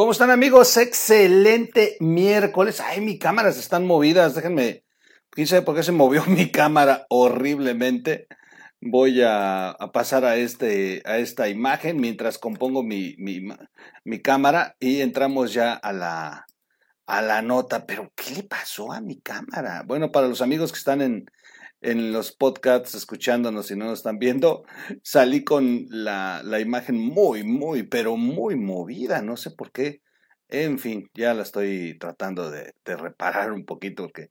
¿Cómo están amigos? Excelente miércoles. Ay, mis cámaras están movidas. Déjenme. ¿Quién sabe por qué se movió mi cámara horriblemente? Voy a, pasar a, este, a esta imagen mientras compongo mi, mi, cámara y entramos ya a la, a la nota. Pero, ¿qué le pasó a mi cámara? Bueno, para los amigos que están en, en los podcasts escuchándonos y no nos están viendo, salí con la, imagen muy, muy, pero muy movida, no sé por qué. En fin, ya la estoy tratando de, reparar un poquito, porque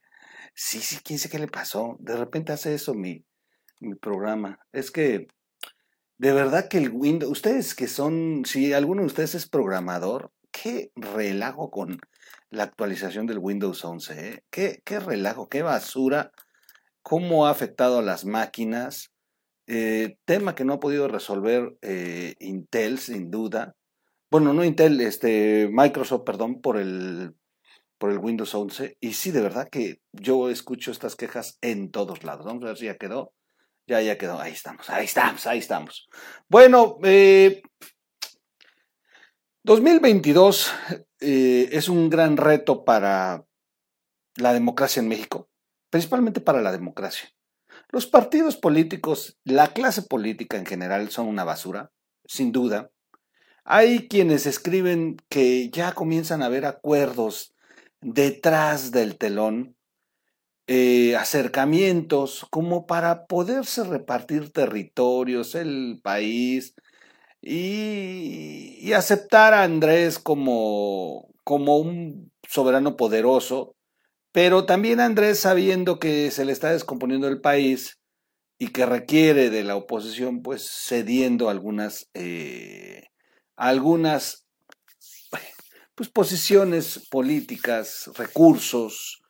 sí, sí, quién sé qué le pasó. De repente hace eso mi, mi programa. Es que, de verdad que el Windows, ustedes que son, si alguno de ustedes es programador, qué relajo con la actualización del Windows 11, ¿eh? qué, qué relajo, qué basura cómo ha afectado a las máquinas, eh, tema que no ha podido resolver eh, Intel, sin duda. Bueno, no Intel, este, Microsoft, perdón, por el, por el Windows 11. Y sí, de verdad que yo escucho estas quejas en todos lados. Vamos a ver si ya quedó. Ya, ya quedó. Ahí estamos, ahí estamos, ahí estamos. Bueno, 2022 eh, es un gran reto para la democracia en México principalmente para la democracia. Los partidos políticos, la clase política en general son una basura, sin duda. Hay quienes escriben que ya comienzan a haber acuerdos detrás del telón, eh, acercamientos como para poderse repartir territorios, el país, y, aceptar a Andrés como, como un soberano poderoso pero también Andrés, sabiendo que se le está descomponiendo el país y que requiere de la oposición, pues cediendo algunas, eh, algunas pues, posiciones políticas, recursos,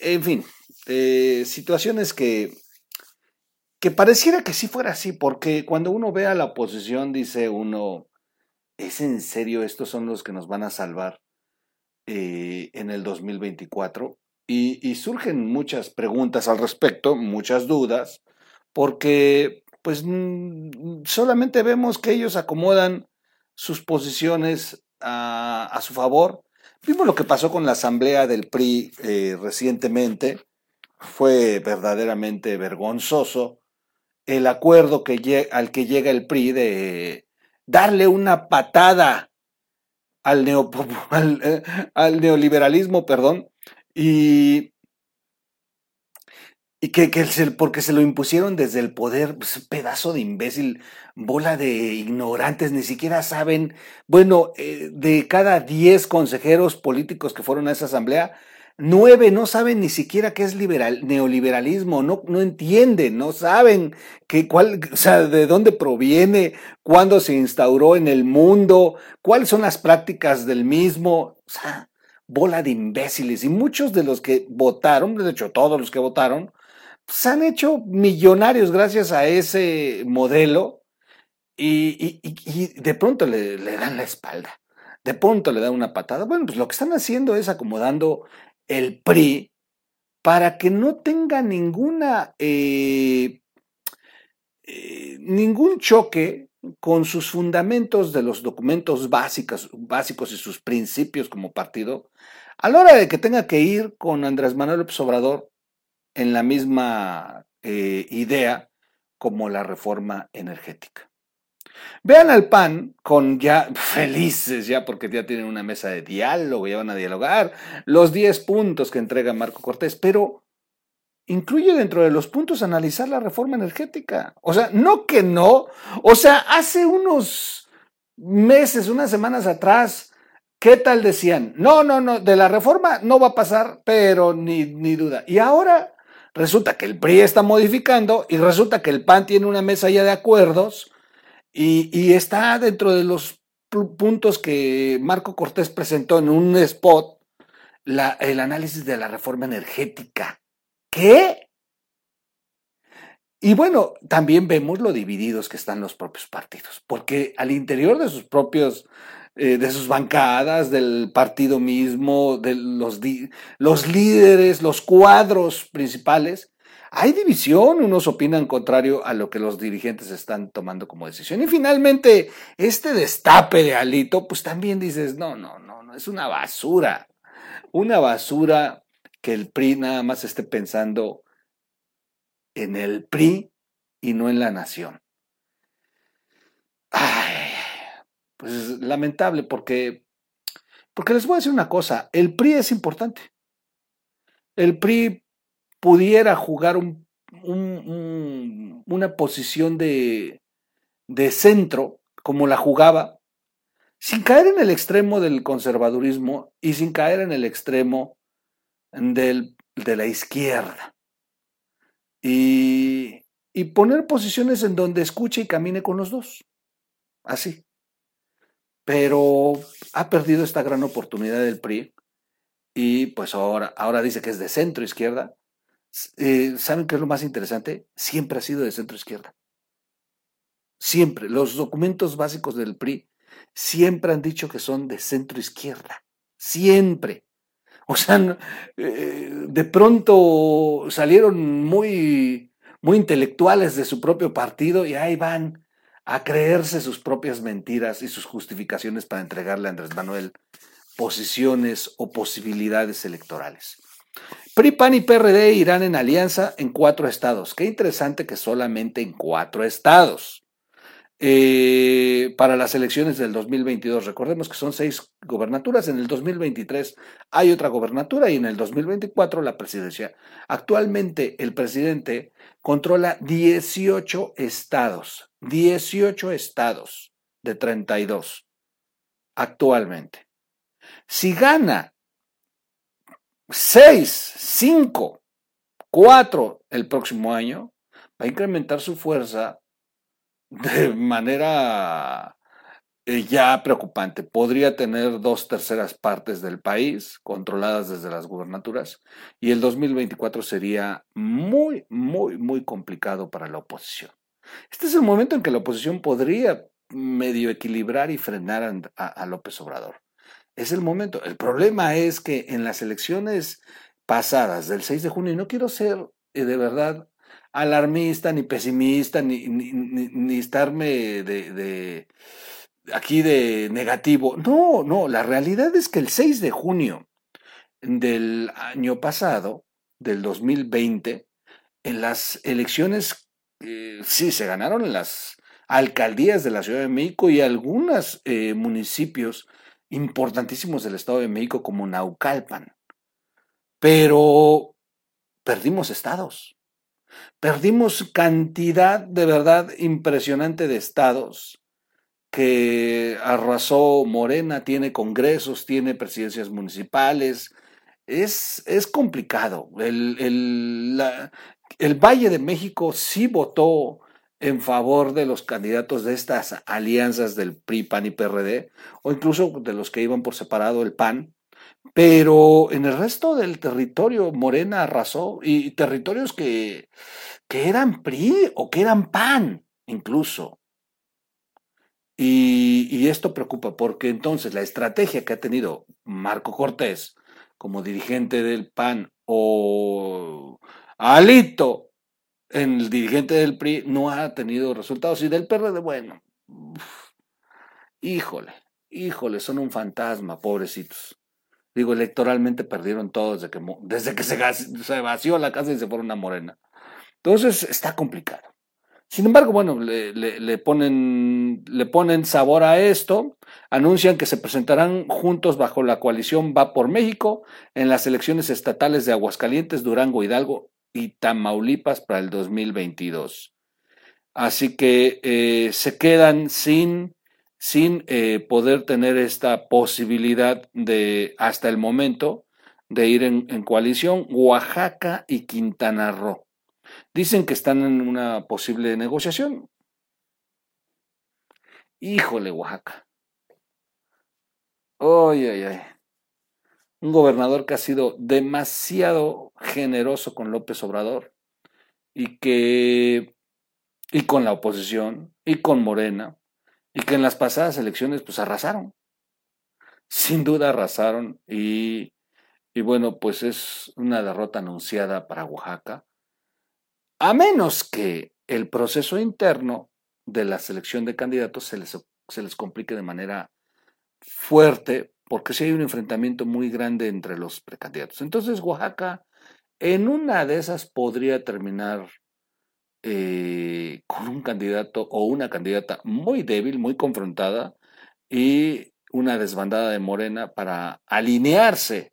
en fin, eh, situaciones que, que pareciera que sí fuera así, porque cuando uno ve a la oposición dice uno, ¿es en serio estos son los que nos van a salvar eh, en el 2024? Y, surgen muchas preguntas al respecto, muchas dudas, porque pues solamente vemos que ellos acomodan sus posiciones a, su favor. Vimos lo que pasó con la asamblea del PRI eh, recientemente, fue verdaderamente vergonzoso el acuerdo que al que llega el PRI de darle una patada al, al, al neoliberalismo, perdón, y, y que, que porque se lo impusieron desde el poder, pues, pedazo de imbécil, bola de ignorantes, ni siquiera saben, bueno, eh, de cada diez consejeros políticos que fueron a esa asamblea, nueve no saben ni siquiera qué es liberal, neoliberalismo, no, no entienden, no saben que, cuál, o sea, de dónde proviene, cuándo se instauró en el mundo, cuáles son las prácticas del mismo. O sea, bola de imbéciles. Y muchos de los que votaron, de hecho todos los que votaron, se han hecho millonarios gracias a ese modelo y, de pronto le, dan la espalda, de pronto le dan una patada. Bueno, pues lo que están haciendo es acomodando el PRI para que no tenga ninguna, eh, eh, ningún choque con sus fundamentos de los documentos básicos, básicos y sus principios como partido, a la hora de que tenga que ir con Andrés Manuel López Obrador en la misma eh, idea como la reforma energética. Vean al PAN con ya felices, ya porque ya tienen una mesa de diálogo, ya van a dialogar, los 10 puntos que entrega Marco Cortés, pero incluye dentro de los puntos analizar la reforma energética. O sea, no que no. O sea, hace unos meses, unas semanas atrás, ¿qué tal decían? No, no, no, de la reforma no va a pasar, pero ni, ni duda. Y ahora resulta que el PRI está modificando y resulta que el PAN tiene una mesa ya de acuerdos y, está dentro de los puntos que Marco Cortés presentó en un spot, el análisis de la reforma energética. ¿Qué? Y bueno, también vemos lo divididos que están los propios partidos, porque al interior de sus propios, eh, de sus bancadas, del partido mismo, de los, los líderes, los cuadros principales, hay división, unos opinan contrario a lo que los dirigentes están tomando como decisión. Y finalmente, este destape de Alito, pues también dices, no, no, no, no, es una basura. Una basura que el PRI nada más esté pensando en el PRI y no en la nación. Pues lamentable porque, porque les voy a decir una cosa, el PRI es importante. El PRI pudiera jugar una posición de, de centro como la jugaba, sin caer en el extremo del conservadurismo y sin caer en el extremo del, de la izquierda. Y, y poner posiciones en donde escuche y camine con los dos. Así. Pero ha perdido esta gran oportunidad del PRI y pues ahora, ahora dice que es de centro izquierda. Eh, ¿Saben qué es lo más interesante? Siempre ha sido de centro izquierda. Siempre. Los documentos básicos del PRI siempre han dicho que son de centro izquierda. Siempre. O sea, eh, de pronto salieron muy, muy intelectuales de su propio partido y ahí van a creerse sus propias mentiras y sus justificaciones para entregarle a Andrés Manuel posiciones o posibilidades electorales. PRI, PAN y PRD irán en alianza en cuatro estados. Qué interesante que solamente en cuatro estados. Eh, para las elecciones del 2022. Recordemos que son seis gobernaturas. En el 2023 hay otra gobernatura y en el 2024 la presidencia. Actualmente el presidente controla 18 estados. 18 estados de 32 actualmente. Si gana 6, 5, 4 el próximo año, va a incrementar su fuerza de manera eh, ya preocupante. Podría tener dos terceras partes del país controladas desde las gubernaturas y el 2024 sería muy, muy, muy complicado para la oposición. Este es el momento en que la oposición podría medio equilibrar y frenar a, López Obrador. Es el momento. El problema es que en las elecciones pasadas del 6 de junio, y no quiero ser eh, de verdad alarmista, ni pesimista, ni, ni, estarme de, de, aquí de negativo. No, no, la realidad es que el 6 de junio del año pasado, del 2020, en las elecciones, eh, sí, se ganaron las alcaldías de la Ciudad de México y algunos eh, municipios importantísimos del Estado de México como Naucalpan. Pero perdimos estados. Perdimos cantidad de verdad impresionante de estados que arrasó Morena, tiene congresos, tiene presidencias municipales. Es, es complicado. El, el, el Valle de México sí votó en favor de los candidatos de estas alianzas del PRI, PAN y PRD, o incluso de los que iban por separado el PAN, pero en el resto del territorio Morena arrasó y territorios que, que eran PRI o que eran PAN incluso. Y, esto preocupa porque entonces la estrategia que ha tenido Marco Cortés como dirigente del PAN o Alito el dirigente del PRI no ha tenido resultados y del PRD, bueno, híjole, híjole, son un fantasma, pobrecitos. Digo, electoralmente perdieron todos desde que, desde que se, vació la casa y se fueron a Morena. Entonces está complicado. Sin embargo, bueno, le, le, ponen, le ponen sabor a esto, anuncian que se presentarán juntos bajo la coalición Va por México en las elecciones estatales de Aguascalientes, Durango, Hidalgo y Tamaulipas para el 2022. Así que eh, se quedan sin, sin eh, poder tener esta posibilidad de, hasta el momento, de ir en, en, coalición Oaxaca y Quintana Roo. Dicen que están en una posible negociación. Híjole, Oaxaca. Ay, ay, ay un gobernador que ha sido demasiado generoso con López Obrador y que y con la oposición y con Morena y que en las pasadas elecciones pues arrasaron. Sin duda arrasaron y, y bueno, pues es una derrota anunciada para Oaxaca, a menos que el proceso interno de la selección de candidatos se les, se les complique de manera fuerte porque sí hay un enfrentamiento muy grande entre los precandidatos. Entonces Oaxaca en una de esas podría terminar eh, con un candidato o una candidata muy débil, muy confrontada y una desbandada de Morena para alinearse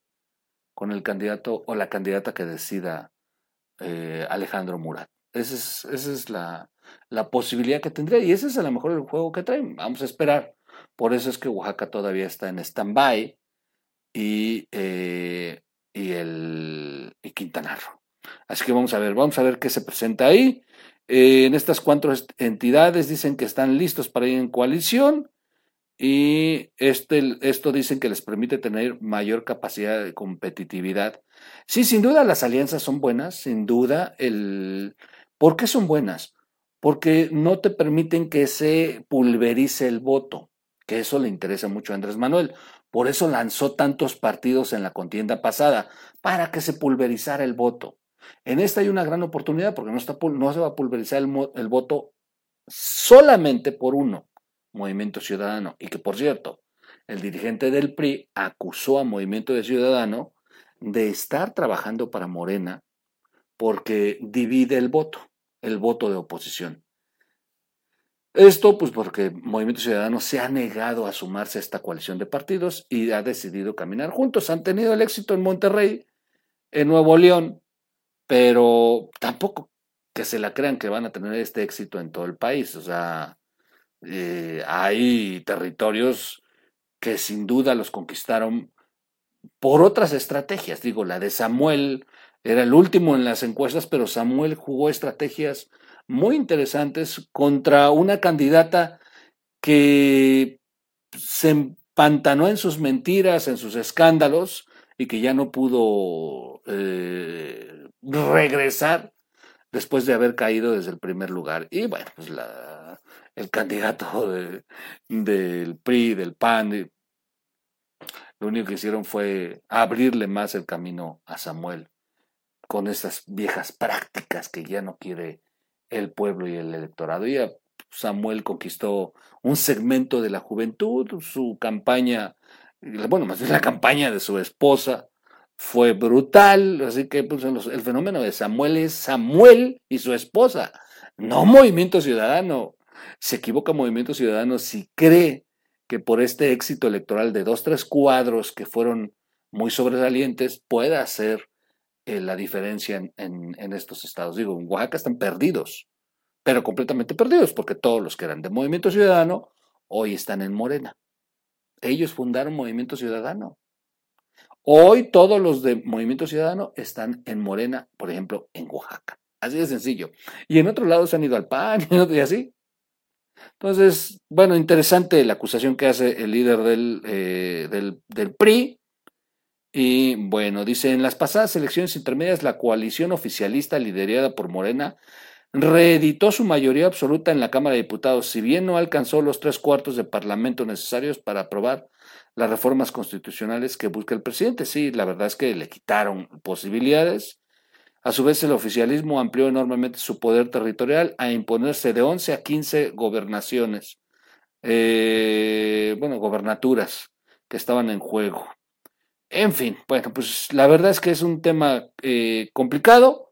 con el candidato o la candidata que decida eh, Alejandro Murat. Esa es, la, posibilidad que tendría y ese es a lo mejor el juego que traen. Vamos a esperar. Por eso es que Oaxaca todavía está en stand-by y, eh, y, el, y Quintana Roo. Así que vamos a ver, vamos a ver qué se presenta ahí. Eh, en estas cuatro entidades dicen que están listos para ir en coalición y este, esto dicen que les permite tener mayor capacidad de competitividad. Sí, sin duda las alianzas son buenas, sin duda. El... ¿Por qué son buenas? Porque no te permiten que se pulverice el voto, que eso le interesa mucho a Andrés Manuel. Por eso lanzó tantos partidos en la contienda pasada, para que se pulverizara el voto. En esta hay una gran oportunidad porque no, se va a pulverizar el, el voto solamente por uno, Movimiento Ciudadano. Y que, por cierto, el dirigente del PRI acusó a Movimiento de Ciudadano de estar trabajando para Morena porque divide el voto, el voto de oposición. Esto, pues porque Movimiento Ciudadano se ha negado a sumarse a esta coalición de partidos y ha decidido caminar juntos. Han tenido el éxito en Monterrey, en Nuevo León, pero tampoco que se la crean que van a tener este éxito en todo el país. O sea, eh, hay territorios que sin duda los conquistaron por otras estrategias. Digo, la de Samuel era el último en las encuestas, pero Samuel jugó estrategias muy interesantes contra una candidata que se empantanó en sus mentiras, en sus escándalos, y que ya no pudo eh, regresar después de haber caído desde el primer lugar. Y bueno, pues el candidato del PRI, del PAN, lo único que hicieron fue abrirle más el camino a Samuel con esas viejas prácticas que ya no quiere el pueblo y el electorado. Y Samuel conquistó un segmento de la juventud, su campaña, bueno, más bien la campaña de su esposa fue brutal, así que pues, el fenómeno de Samuel es Samuel y su esposa, no Movimiento Ciudadano. Se equivoca Movimiento Ciudadano si cree que por este éxito electoral de dos, tres cuadros que fueron muy sobresalientes pueda hacer eh, la diferencia en, en, estos estados. Digo, en Oaxaca están perdidos, pero completamente perdidos, porque todos los que eran de Movimiento Ciudadano hoy están en Morena. Ellos fundaron Movimiento Ciudadano. Hoy todos los de Movimiento Ciudadano están en Morena, por ejemplo, en Oaxaca. Así de sencillo. Y en otros lados han ido al PAN y así. Entonces, bueno, interesante la acusación que hace el líder del, eh, del, del PRI. Y bueno, dice, en las pasadas elecciones intermedias, la coalición oficialista liderada por Morena reeditó su mayoría absoluta en la Cámara de Diputados, si bien no alcanzó los tres cuartos de parlamento necesarios para aprobar las reformas constitucionales que busca el presidente. Sí, la verdad es que le quitaron posibilidades. A su vez, el oficialismo amplió enormemente su poder territorial a imponerse de 11 a 15 gobernaciones, eh, bueno, gobernaturas que estaban en juego. En fin, bueno, pues la verdad es que es un tema eh, complicado,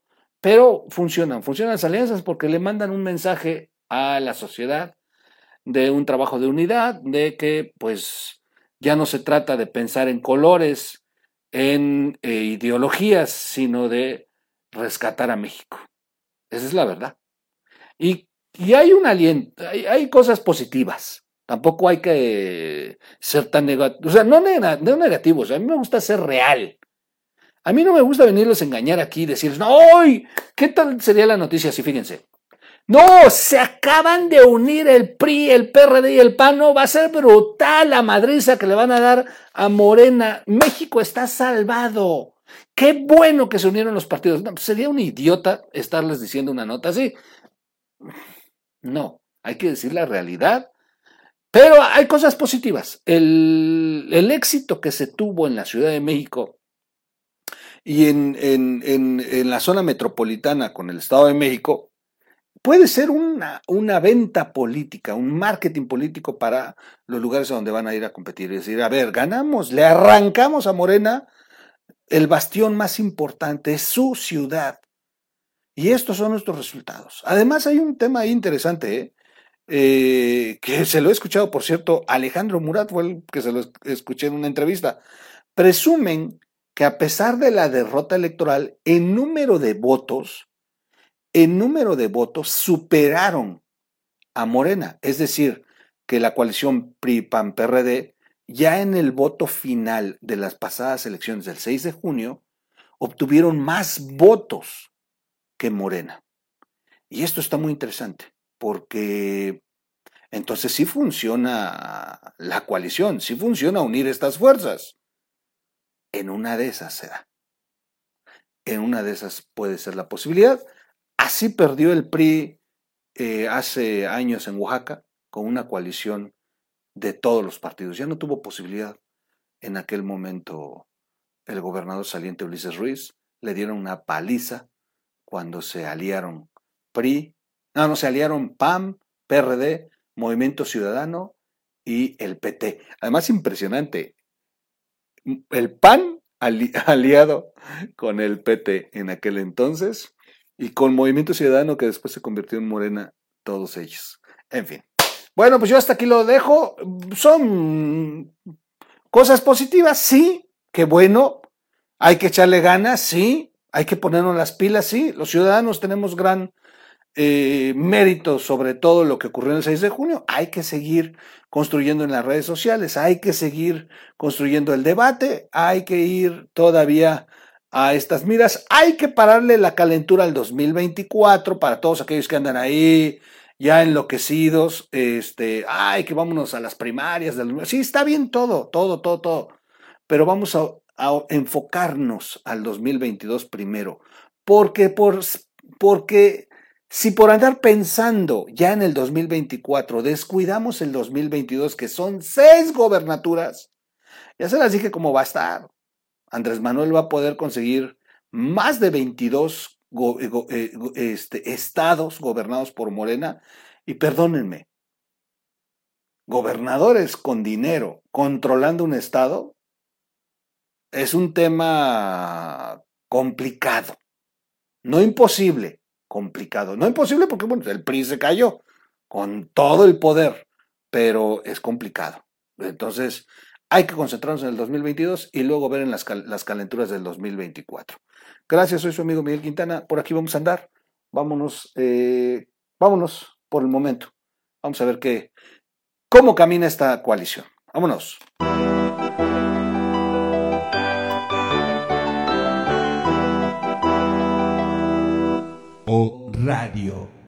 pero funcionan, funcionan las alianzas porque le mandan un mensaje a la sociedad de un trabajo de unidad, de que pues ya no se trata de pensar en colores, en eh, ideologías, sino de rescatar a México. Esa es la verdad. Y, hay un aliento, hay, cosas positivas. Tampoco hay que ser tan negativo, o sea, no, negativos, a mí me gusta ser real. A mí no me gusta venirles a engañar aquí y decirles, no, ¿qué tal sería la noticia si fíjense? No, se acaban de unir el PRI, el PRD y el PAN. No, va a ser brutal la madriza que le van a dar a Morena. México está salvado. Qué bueno que se unieron los partidos. No, sería un idiota estarles diciendo una nota así. No, hay que decir la realidad. Pero hay cosas positivas. El, el éxito que se tuvo en la Ciudad de México y en, en, en, en la zona metropolitana con el Estado de México puede ser una, una venta política, un marketing político para los lugares a donde van a ir a competir. Es decir, a ver, ganamos, le arrancamos a Morena el bastión más importante, es su ciudad. Y estos son nuestros resultados. Además, hay un tema interesante, ¿eh? Eh, que se lo he escuchado, por cierto, Alejandro Murat fue el que se lo escuché en una entrevista. Presumen que a pesar de la derrota electoral, en número de votos, en número de votos superaron a Morena. Es decir, que la coalición PRI-PAN-PRD ya en el voto final de las pasadas elecciones del 6 de junio obtuvieron más votos que Morena. Y esto está muy interesante, porque entonces sí funciona la coalición, sí funciona unir estas fuerzas. En una de esas se da. En una de esas puede ser la posibilidad. Así perdió el PRI eh, hace años en Oaxaca con una coalición de todos los partidos. Ya no tuvo posibilidad en aquel momento el gobernador saliente Ulises Ruiz. Le dieron una paliza cuando se aliaron PRI, no, no, se aliaron PAM, PRD, Movimiento Ciudadano y el PT. Además, impresionante, el PAN aliado con el PT en aquel entonces y con Movimiento Ciudadano que después se convirtió en Morena, todos ellos. En fin. Bueno, pues yo hasta aquí lo dejo. Son cosas positivas, sí, qué bueno. Hay que echarle ganas, sí. Hay que ponernos las pilas, sí. Los ciudadanos tenemos gran eh, mérito sobre todo lo que ocurrió el 6 de junio. Hay que seguir construyendo en las redes sociales, hay que seguir construyendo el debate, hay que ir todavía a estas miras, hay que pararle la calentura al 2024 para todos aquellos que andan ahí ya enloquecidos, este, ay, que vámonos a las primarias. Del... Sí, está bien todo, todo, todo, todo, pero vamos a a enfocarnos al 2022 primero, porque, por, porque si por andar pensando ya en el 2024 descuidamos el 2022, que son seis gobernaturas, ya se las dije cómo va a estar. Andrés Manuel va a poder conseguir más de 22 eh, eh, este, estados gobernados por Morena. Y perdónenme, gobernadores con dinero controlando un estado, es un tema complicado. No imposible, complicado. No imposible porque, bueno, el PRI se cayó con todo el poder, pero es complicado. Entonces, hay que concentrarnos en el 2022 y luego ver en las, las calenturas del 2024. Gracias, soy su amigo Miguel Quintana. Por aquí vamos a andar. Vámonos, eh, vámonos por el momento. Vamos a ver qué, cómo camina esta coalición. Vámonos. Radio.